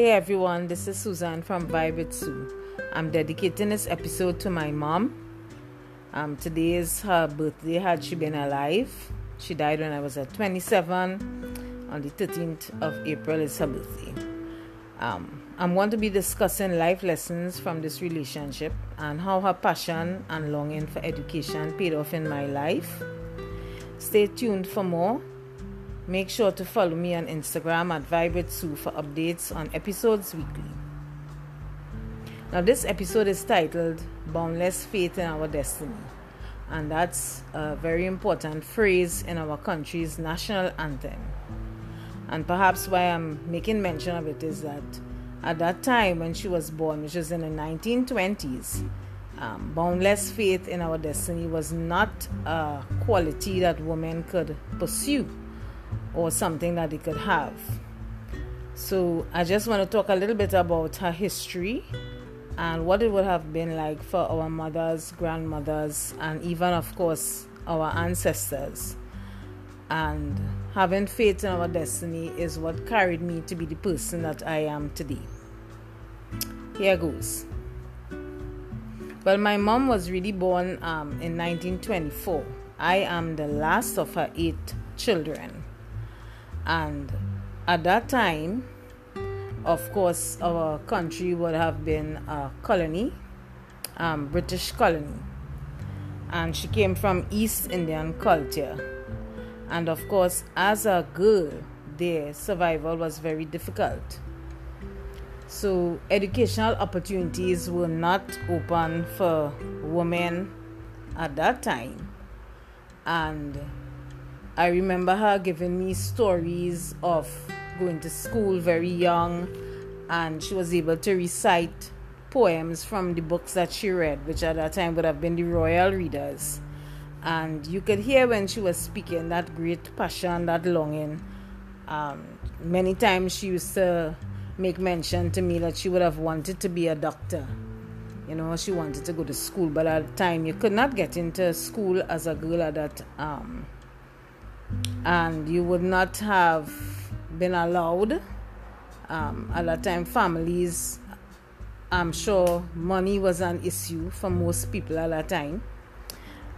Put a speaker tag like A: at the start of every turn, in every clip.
A: Hey everyone, this is Suzanne from Vibe with Sue. I'm dedicating this episode to my mom. Um, today is her birthday, had she been alive. She died when I was at 27. On the 13th of April is her birthday. Um, I'm going to be discussing life lessons from this relationship and how her passion and longing for education paid off in my life. Stay tuned for more. Make sure to follow me on Instagram at Vibe with Sue for updates on episodes weekly. Now, this episode is titled Boundless Faith in Our Destiny, and that's a very important phrase in our country's national anthem. And perhaps why I'm making mention of it is that at that time when she was born, which was in the 1920s, um, boundless faith in our destiny was not a quality that women could pursue or something that they could have. So, I just want to talk a little bit about her history and what it would have been like for our mothers, grandmothers, and even, of course, our ancestors. And having faith in our destiny is what carried me to be the person that I am today. Here goes. Well, my mom was really born um, in 1924. I am the last of her eight children. And at that time, of course, our country would have been a colony, um, British colony. And she came from East Indian culture. And of course, as a girl, their survival was very difficult. So, educational opportunities were not open for women at that time. And I remember her giving me stories of going to school very young, and she was able to recite poems from the books that she read, which at that time would have been the royal readers. And you could hear when she was speaking that great passion, that longing. Um, many times she used to make mention to me that she would have wanted to be a doctor. You know, she wanted to go to school, but at the time you could not get into school as a girl at that um, and you would not have been allowed. Um, at that time, families, I'm sure money was an issue for most people at that time.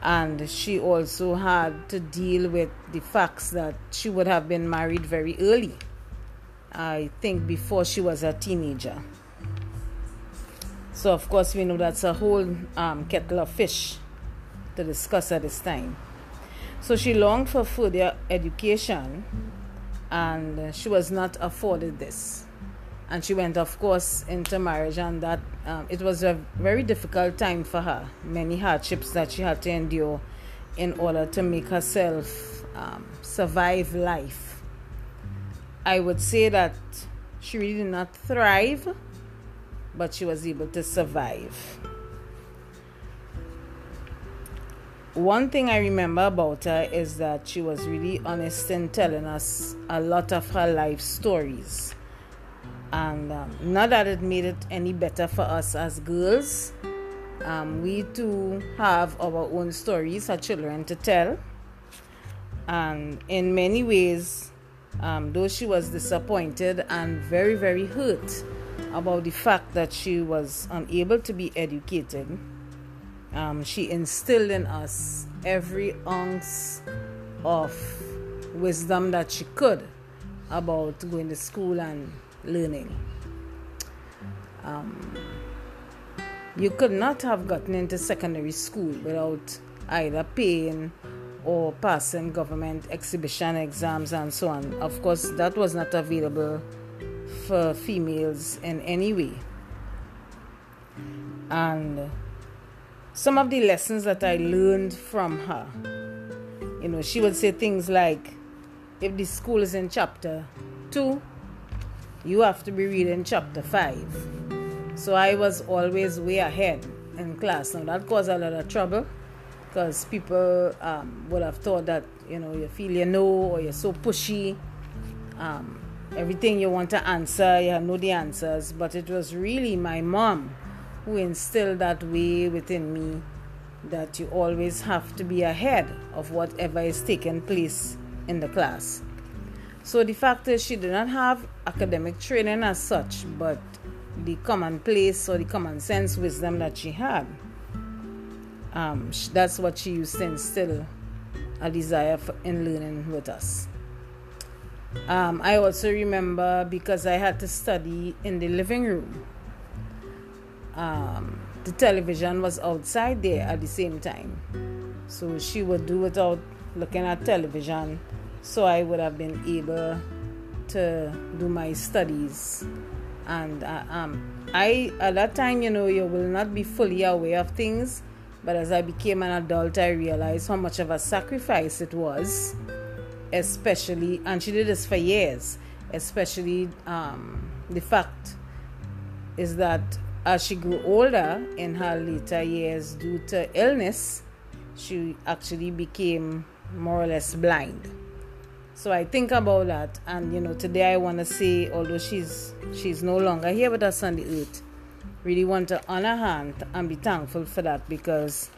A: And she also had to deal with the facts that she would have been married very early. I think before she was a teenager. So, of course, we know that's a whole um, kettle of fish to discuss at this time. So she longed for further education and she was not afforded this. And she went, of course, into marriage, and that um, it was a very difficult time for her. Many hardships that she had to endure in order to make herself um, survive life. I would say that she really did not thrive, but she was able to survive. One thing I remember about her is that she was really honest in telling us a lot of her life stories. And um, not that it made it any better for us as girls, um, we too have our own stories, our children to tell. And in many ways, um, though she was disappointed and very, very hurt about the fact that she was unable to be educated um, she instilled in us every ounce of wisdom that she could about going to school and learning. Um, you could not have gotten into secondary school without either paying or passing government exhibition exams and so on. Of course, that was not available for females in any way. And some of the lessons that I learned from her. You know, she would say things like, if the school is in chapter 2, you have to be reading chapter 5. So I was always way ahead in class. Now that caused a lot of trouble because people um, would have thought that, you know, you feel you know or you're so pushy. Um, everything you want to answer, you know the answers. But it was really my mom who instilled that way within me that you always have to be ahead of whatever is taking place in the class. So the fact is, she did not have academic training as such, but the commonplace or the common sense wisdom that she had. Um, that's what she used to instill a desire for, in learning with us. Um, I also remember because I had to study in the living room. Um, the television was outside there at the same time. So she would do without looking at television, so I would have been able to do my studies. And uh, um, I, at that time, you know, you will not be fully aware of things, but as I became an adult, I realized how much of a sacrifice it was, especially, and she did this for years, especially um, the fact is that as she grew older in her later years due to illness, she actually became more or less blind. So I think about that, and you know, today I want to say, although she's she's no longer here with us on the earth, really want to honor her and be thankful for that because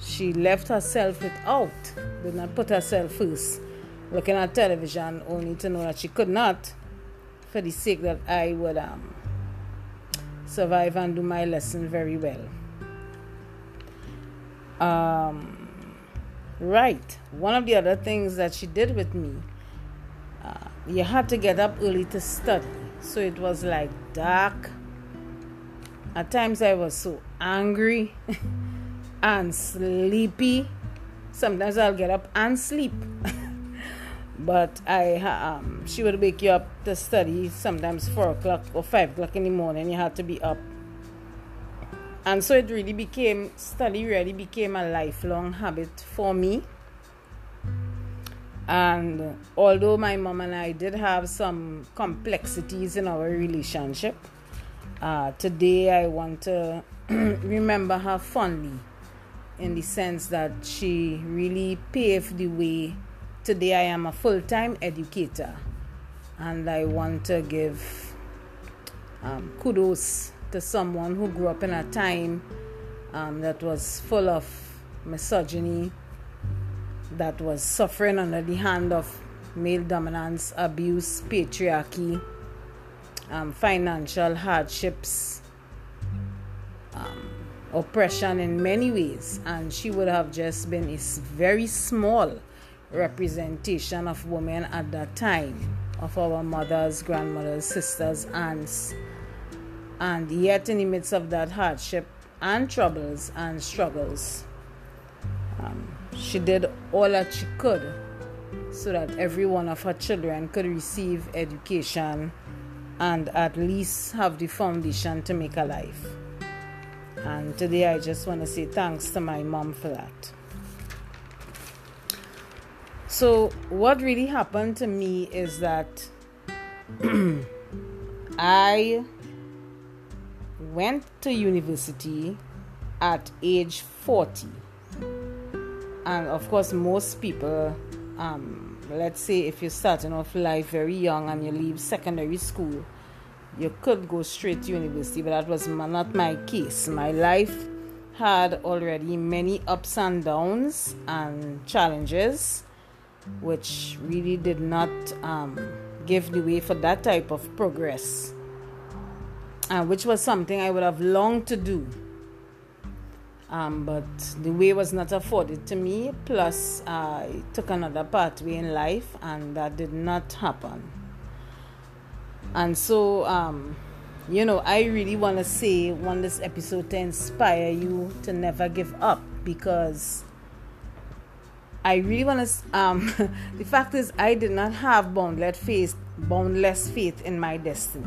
A: she left herself without, did not put herself first, looking at television only to know that she could not, for the sake that I would um survive and do my lesson very well. Um, right. One of the other things that she did with me, uh, you had to get up early to study. So it was like dark. At times I was so angry and sleepy. Sometimes I'll get up and sleep. but I um, she would wake you up to study sometimes four o'clock or five o'clock in the morning. You had to be up, and so it really became study. Really became a lifelong habit for me. And although my mom and I did have some complexities in our relationship, uh, today I want to remember her fondly in the sense that she really paved the way Today I am a full time educator and I want to give um, kudos to someone who grew up in a time um, that was full of misogyny, that was suffering under the hand of male dominance, abuse, patriarchy, um, financial hardships, um, oppression in many ways, and she would have just been very small representation of women at that time of our mothers, grandmothers, sisters, aunts. And yet, in the midst of that hardship and troubles and struggles, um, she did all that she could so that every one of her children could receive education and at least have the foundation to make a life. And today, I just want to say thanks to my mom for that. So, what really happened to me is that I went to university at age 40. And of course, most people, um, let's say if you're starting off life very young and you leave secondary school, you could go straight to university, but that was not my case. My life had already many ups and downs and challenges which really did not um, give the way for that type of progress, uh, which was something I would have longed to do. Um, but the way was not afforded to me. Plus, I took another pathway in life, and that did not happen. And so, um, you know, I really want to say, want this episode to inspire you to never give up because I really want to. Um, the fact is, I did not have boundless faith, boundless faith in my destiny.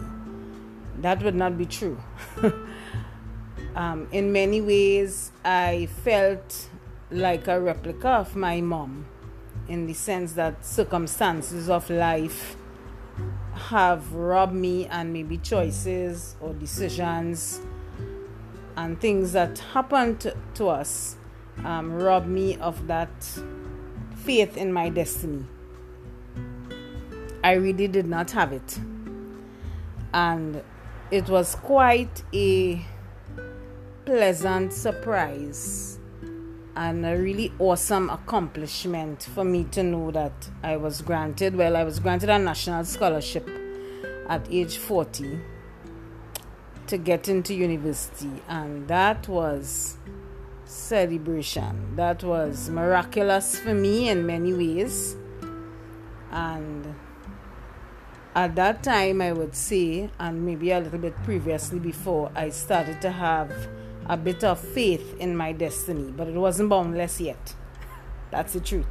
A: That would not be true. um, in many ways, I felt like a replica of my mom, in the sense that circumstances of life have robbed me, and maybe choices or decisions and things that happened to, to us um, robbed me of that faith in my destiny. I really did not have it. And it was quite a pleasant surprise and a really awesome accomplishment for me to know that I was granted, well, I was granted a national scholarship at age 40 to get into university, and that was celebration. That was miraculous for me in many ways. And at that time, I would say, and maybe a little bit previously before, I started to have a bit of faith in my destiny, but it wasn't boundless yet. That's the truth.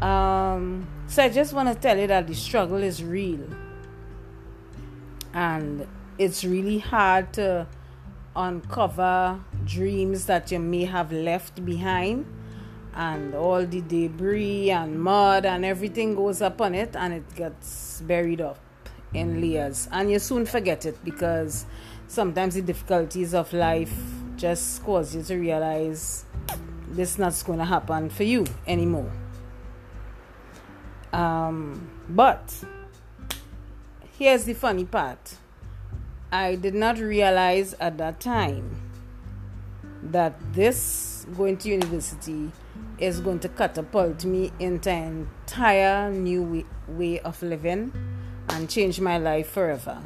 A: Um, so I just want to tell you that the struggle is real. And it's really hard to uncover dreams that you may have left behind. And all the debris and mud and everything goes up on it and it gets buried up in layers. And you soon forget it because sometimes the difficulties of life just cause you to realize this is not going to happen for you anymore. Um, but here's the funny part. I did not realize at that time that this going to university is going to catapult me into an entire new way, way of living and change my life forever.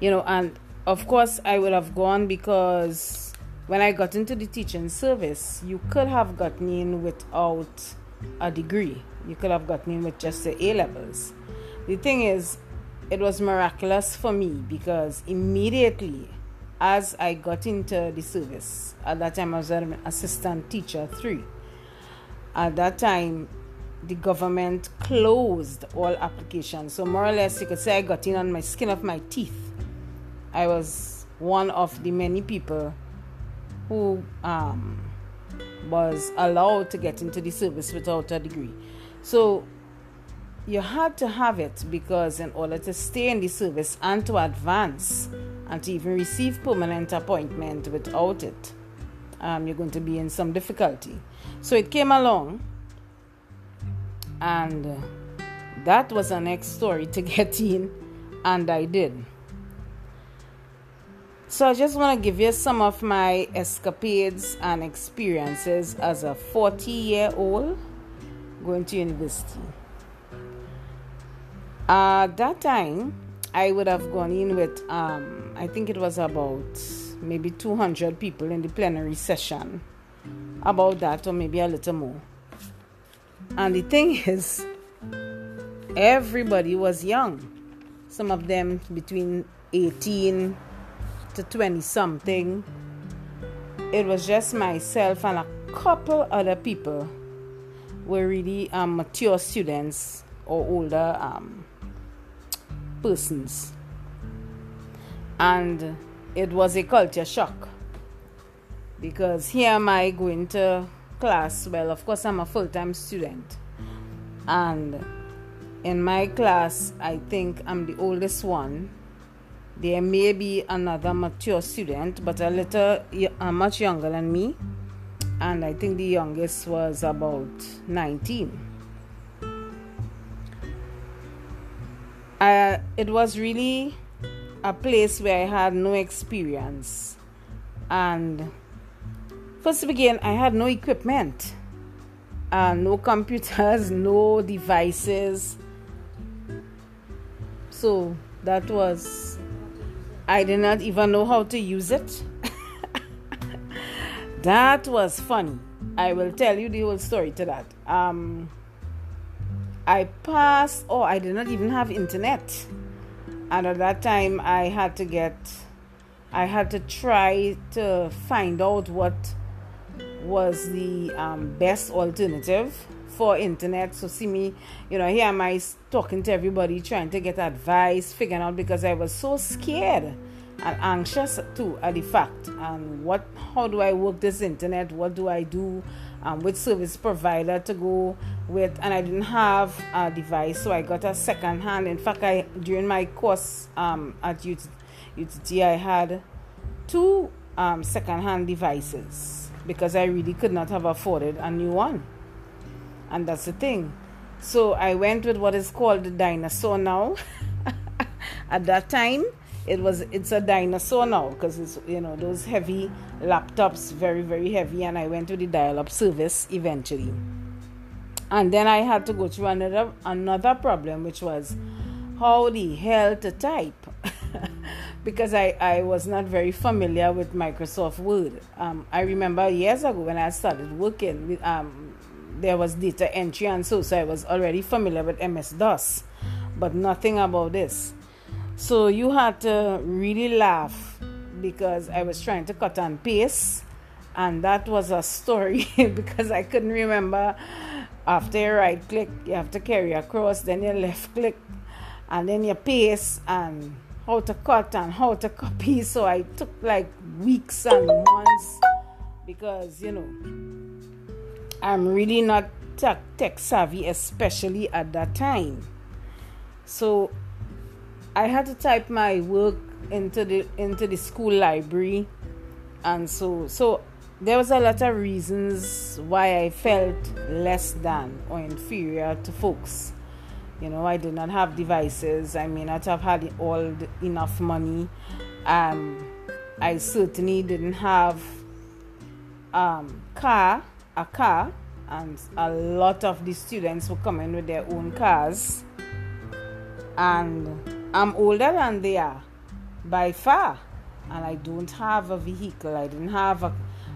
A: You know, and of course, I would have gone because when I got into the teaching service, you could have gotten in without a degree, you could have gotten in with just the A levels. The thing is, it was miraculous for me because immediately as I got into the service, at that time I was an assistant teacher three. At that time, the government closed all applications. So more or less, you could say I got in on my skin of my teeth. I was one of the many people who um, was allowed to get into the service without a degree. So you had to have it because in order to stay in the service and to advance to even receive permanent appointment without it um, you're going to be in some difficulty. So it came along and uh, that was the next story to get in and i did. So i just want to give you some of my escapades and experiences as a 40 year old going to university. Uh, that time, I would have gone in with, um, I think it was about maybe 200 people in the plenary session. About that, or maybe a little more. And the thing is, everybody was young. Some of them between 18 to 20 something. It was just myself and a couple other people were really um, mature students or older um, persons. And it was a culture shock because here am I going to class. Well, of course, I'm a full time student, and in my class, I think I'm the oldest one. There may be another mature student, but a little uh, much younger than me, and I think the youngest was about 19. I, it was really a place where I had no experience. And first to begin, I had no equipment, uh, no computers, no devices. So that was, I did not even know how to use it. that was funny. I will tell you the whole story to that. Um, I passed, oh, I did not even have internet. And at that time, I had to get, I had to try to find out what was the um, best alternative for internet. So, see me, you know, here am I talking to everybody, trying to get advice, figuring out because I was so scared and anxious too at the fact and what how do I work this internet? What do I do? Um, which service provider to go with, and I didn't have a device, so I got a second hand. In fact, I during my course um, at UT, UTT, I had two um, second hand devices because I really could not have afforded a new one, and that's the thing. So I went with what is called the dinosaur now. at that time, it was it's a dinosaur now because it's you know those heavy laptops very very heavy and i went to the dial-up service eventually and then i had to go through another another problem which was how the hell to type because I, I was not very familiar with Microsoft Word. Um, I remember years ago when I started working, with, um, there was data entry and so, so I was already familiar with MS DOS, but nothing about this. So you had to really laugh because I was trying to cut and paste, and that was a story because I couldn't remember. After you right click, you have to carry across, then you left click, and then you paste and how to cut and how to copy. So I took like weeks and months because you know I'm really not tech, tech savvy, especially at that time. So I had to type my work into the into the school library, and so so there was a lot of reasons why I felt less than or inferior to folks. You know, I did not have devices. I may not have had all the, enough money. Um, I certainly didn't have um, car, a car, and a lot of the students were coming with their own cars. And I'm older than they are by far, and I don't have a vehicle. I didn't have a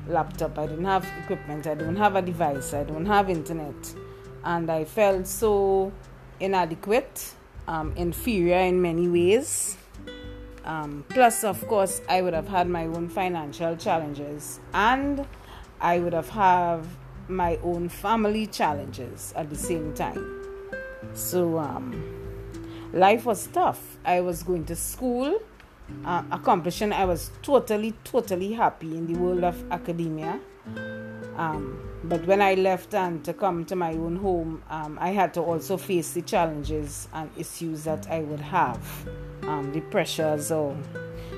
A: laptop. I didn't have equipment. I don't have a device. I don't have internet, and I felt so inadequate, um, inferior in many ways. Um, plus, of course, I would have had my own financial challenges, and I would have have my own family challenges at the same time. So, um, life was tough. I was going to school, uh, accomplishing. I was totally, totally happy in the world of academia. Um, but when I left and to come to my own home, um, I had to also face the challenges and issues that I would have, um, the pressures or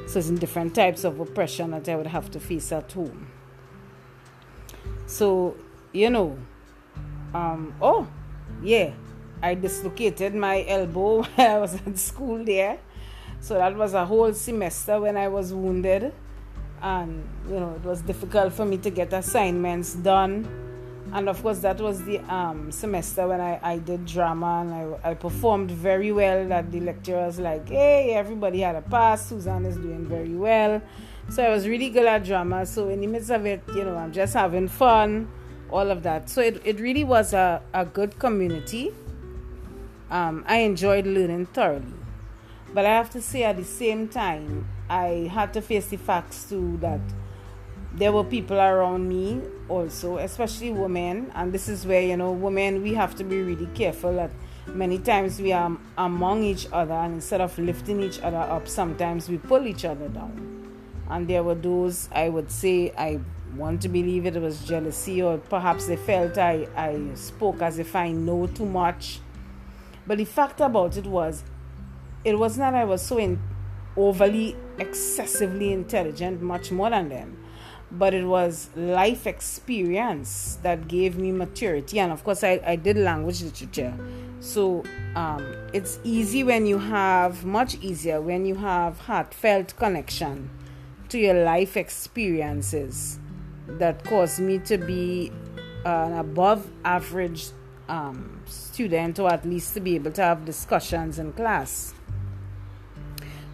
A: certain different types of oppression that I would have to face at home. So, you know, um, oh, yeah, I dislocated my elbow while I was at school there. So that was a whole semester when I was wounded. And you know it was difficult for me to get assignments done. And of course that was the um, semester when I, I did drama and I, I performed very well that the lecturer was like hey everybody had a pass. Susan is doing very well. So I was really good at drama. So in the midst of it you know I'm just having fun all of that. So it, it really was a, a good community um, I enjoyed learning thoroughly but I have to say at the same time I had to face the facts too that there were people around me also, especially women, and this is where you know women we have to be really careful that many times we are among each other and instead of lifting each other up, sometimes we pull each other down. And there were those I would say I want to believe it was jealousy or perhaps they felt I, I spoke as if I know too much. But the fact about it was it was not I was so in, overly excessively intelligent, much more than them. But it was life experience that gave me maturity. And of course, I, I did language literature. So um, it's easy when you have, much easier when you have heartfelt connection to your life experiences that caused me to be an above average um, student or at least to be able to have discussions in class.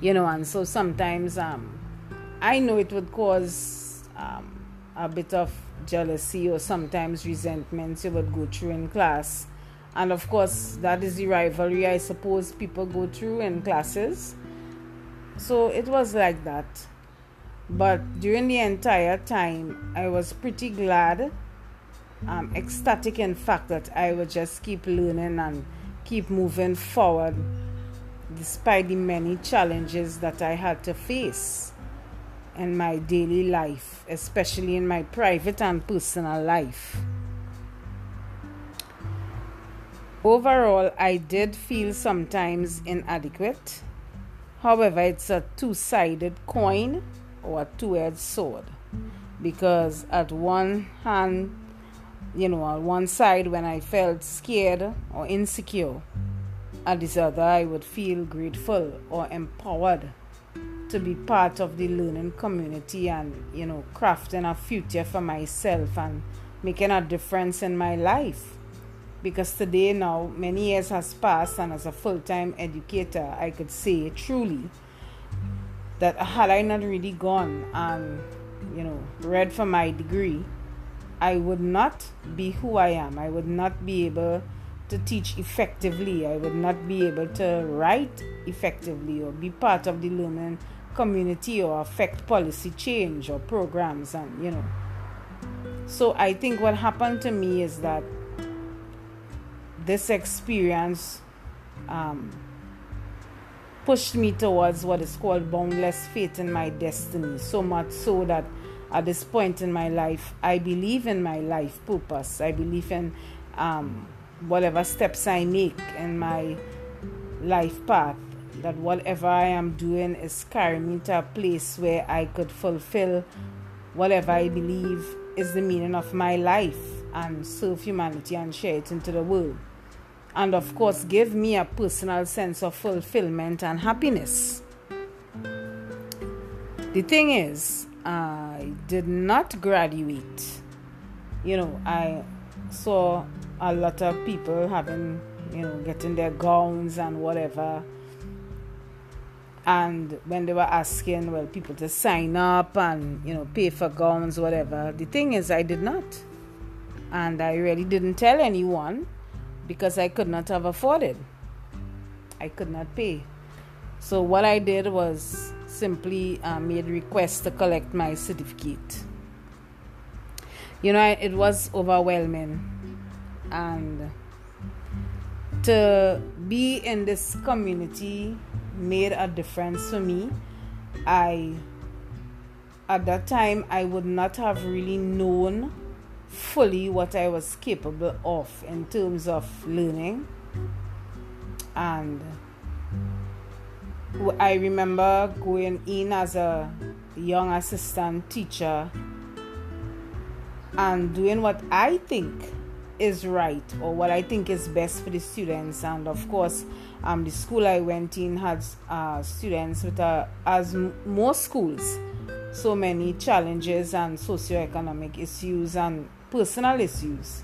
A: You know and so sometimes um i know it would cause um, a bit of jealousy or sometimes resentments you would go through in class. And of course that is the rivalry i suppose people go through in classes. So it was like that. But during the entire time i was pretty glad um, ecstatic in fact that i would just keep learning and keep moving forward despite the many challenges that I had to face in my daily life, especially in my private and personal life. Overall, I did feel sometimes inadequate. However, it's a two sided coin or a two edged sword because, at one hand, you know, on one side, when I felt scared or insecure, at this other, I would feel grateful or empowered to be part of the learning community and you know crafting a future for myself and making a difference in my life. Because today now many years has passed and as a full-time educator i could say truly that had i not really gone and you know read for my degree i would not be who i am. I would not be able to teach effectively. I would not be able to write effectively or be part of the learning community or affect policy change or programs and you know. So i think what happened to me is that this experience um, pushed me towards what is called boundless faith in my destiny. So much so that at this point in my life, I believe in my life purpose. I believe in um, whatever steps I make in my life path. That whatever I am doing is carrying me to a place where I could fulfill whatever I believe is the meaning of my life and serve humanity and share it into the world and of course give me a personal sense of fulfillment and happiness. The thing is, I did not graduate. You know, I saw a lot of people having, you know, getting their gowns and whatever. And when they were asking, well, people to sign up and, you know, pay for gowns, whatever, the thing is, I did not. And I really didn't tell anyone because I could not have afforded. I could not pay. So what I did was simply uh, made requests to collect my certificate. You know, it was overwhelming, and to be in this community made a difference for me. I at that time I would not have really known fully what I was capable of in terms of learning. And I remember going in as a young assistant teacher and doing what I think is right or what I think is best for the students. And of course, um, the school I went in had uh, students with, uh, as m- most schools, so many challenges and socioeconomic issues and personal issues.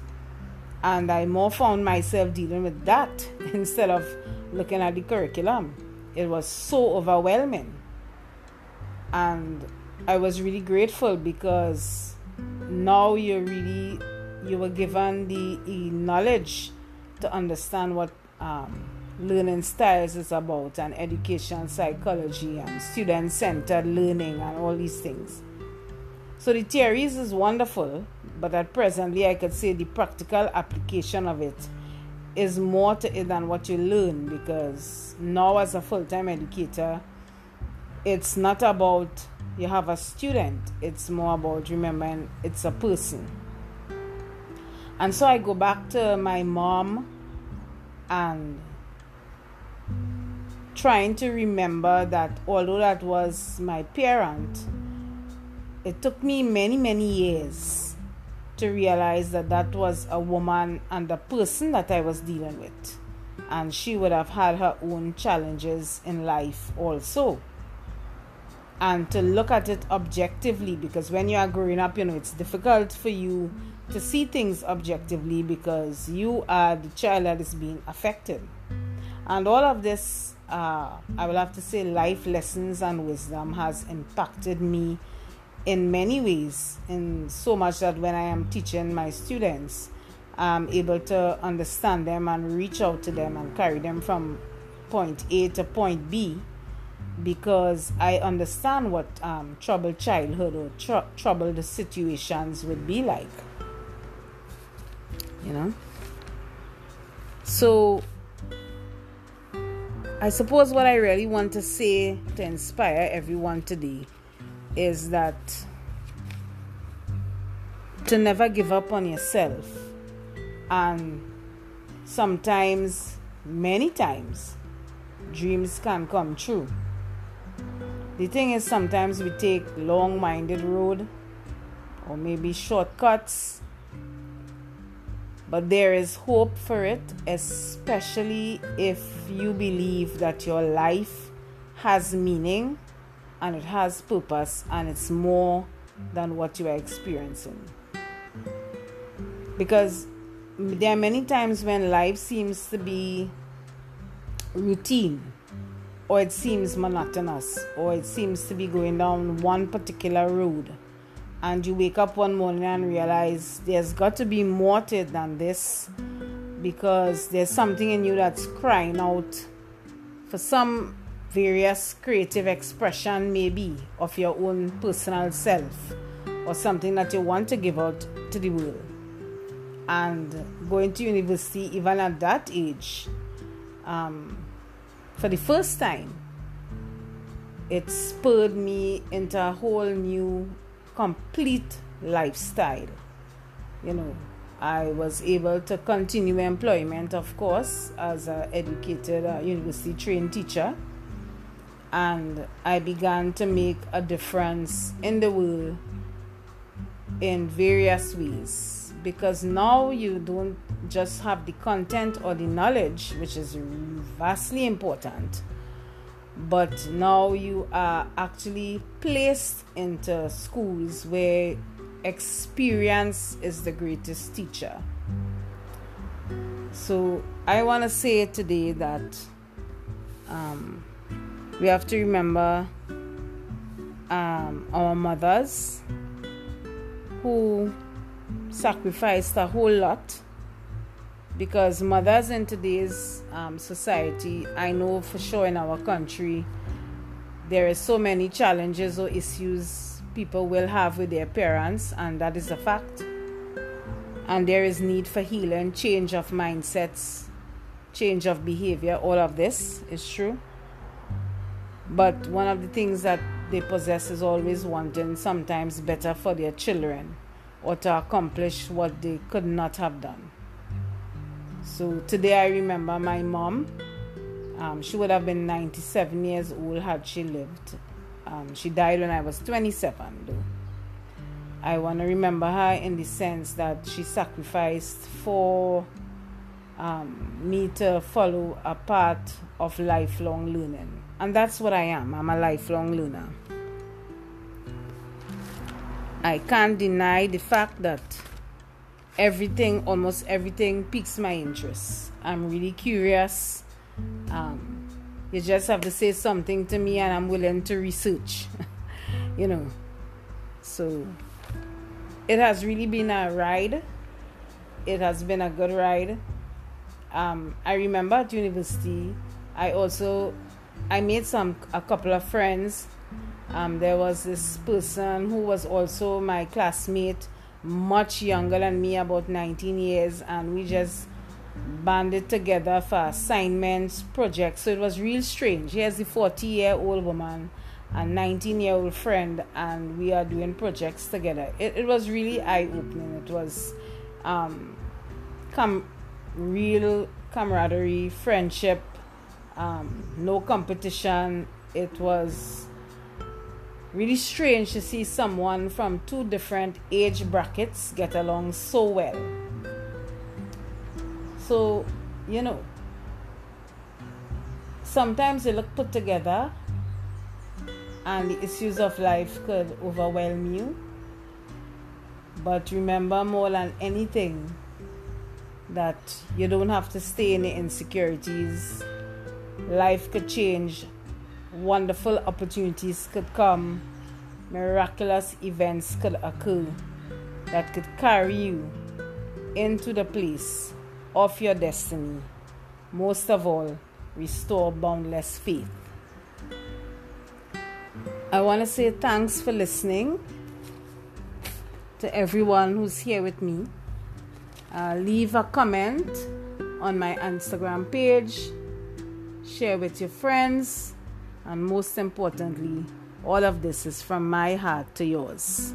A: And I more found myself dealing with that instead of looking at the curriculum. It was so overwhelming. And I was really grateful because now you're really you were given the, the knowledge to understand what um, learning styles is about and education psychology and student centered learning and all these things. So the theories is wonderful, but at presently I could say the practical application of it is more to it than what you learn because now as a full-time educator it's not about you have a student it's more about remembering it's a person. And so i go back to my mom and trying to remember that although that was my parent it took me many, many years to realize that that was a woman and a person that I was dealing with. And she would have had her own challenges in life also. And to look at it objectively, because when you are growing up, you know, it's difficult for you to see things objectively because you are the child that is being affected. And all of this, uh, I will have to say, life lessons and wisdom has impacted me in many ways, in so much that when I am teaching my students, I'm able to understand them and reach out to them and carry them from point A to point B because I understand what um, troubled childhood or tr- troubled situations would be like. You know? So, I suppose what I really want to say to inspire everyone today is that to never give up on yourself. And sometimes, many times, dreams can come true. The thing is, sometimes we take long minded road or maybe shortcuts, but there is hope for it, especially if you believe that your life has meaning and it has purpose and it's more than what you are experiencing. Because there are many times when life seems to be routine or it seems monotonous or it seems to be going down one particular road and you wake up one morning and realize there's got to be more to it than this because there's something in you that's crying out for some various creative expression maybe of your own personal self or something that you want to give out to the world and going to university even at that age um, for the first time it spurred me into a whole new complete lifestyle you know I was able to continue employment, of course, as an educated uh, university trained teacher. And I began to make a difference in the world in various ways. Because now you don't just have the content or the knowledge, which is vastly important, but now you are actually placed into schools where experience is the greatest teacher. So I want to say today that um, we have to remember um, our mothers who sacrificed a whole lot because mothers in today's um, society, I know for sure in our country, there are so many challenges or issues people will have with their parents, and that is a fact. And there is need for healing, change of mindsets, change of behavior. All of this is true. But one of the things that they possess is always wanting sometimes better for their children or to accomplish what they could not have done. So today I remember my mom. Um, she would have been 97 years old had she lived. Um, she died when I was 27, though. I want to remember her in the sense that she sacrificed for um, me to follow a path of lifelong learning. And that's what I am. I'm a lifelong learner. I can't deny the fact that everything, almost everything, piques my interest. I'm really curious. Um, you just have to say something to me and I'm willing to research. you know. So it has really been a ride. It has been a good ride. Um, I remember at university, I also I made some a couple of friends. Um, there was this person who was also my classmate, much younger than me, about 19 years, and we just banded together for assignments, projects. So it was real strange. Here's the 40 year old woman and 19 year old friend, and we are doing projects together. It, it was really eye opening. It was um, com- real camaraderie, friendship, um, no competition. It was really strange to see someone from two different age brackets get along so well so, you know, sometimes they look put together and the issues of life could overwhelm you. But remember more than anything that you don't have to stay in the insecurities. Life could change, wonderful opportunities could come, miraculous events could occur that could carry you into the place of your destiny. Most of all, restore boundless faith. I want to say thanks for listening to everyone who's here with me. Uh, leave a comment on my Instagram page, share with your friends, and most importantly, all of this is from my heart to yours.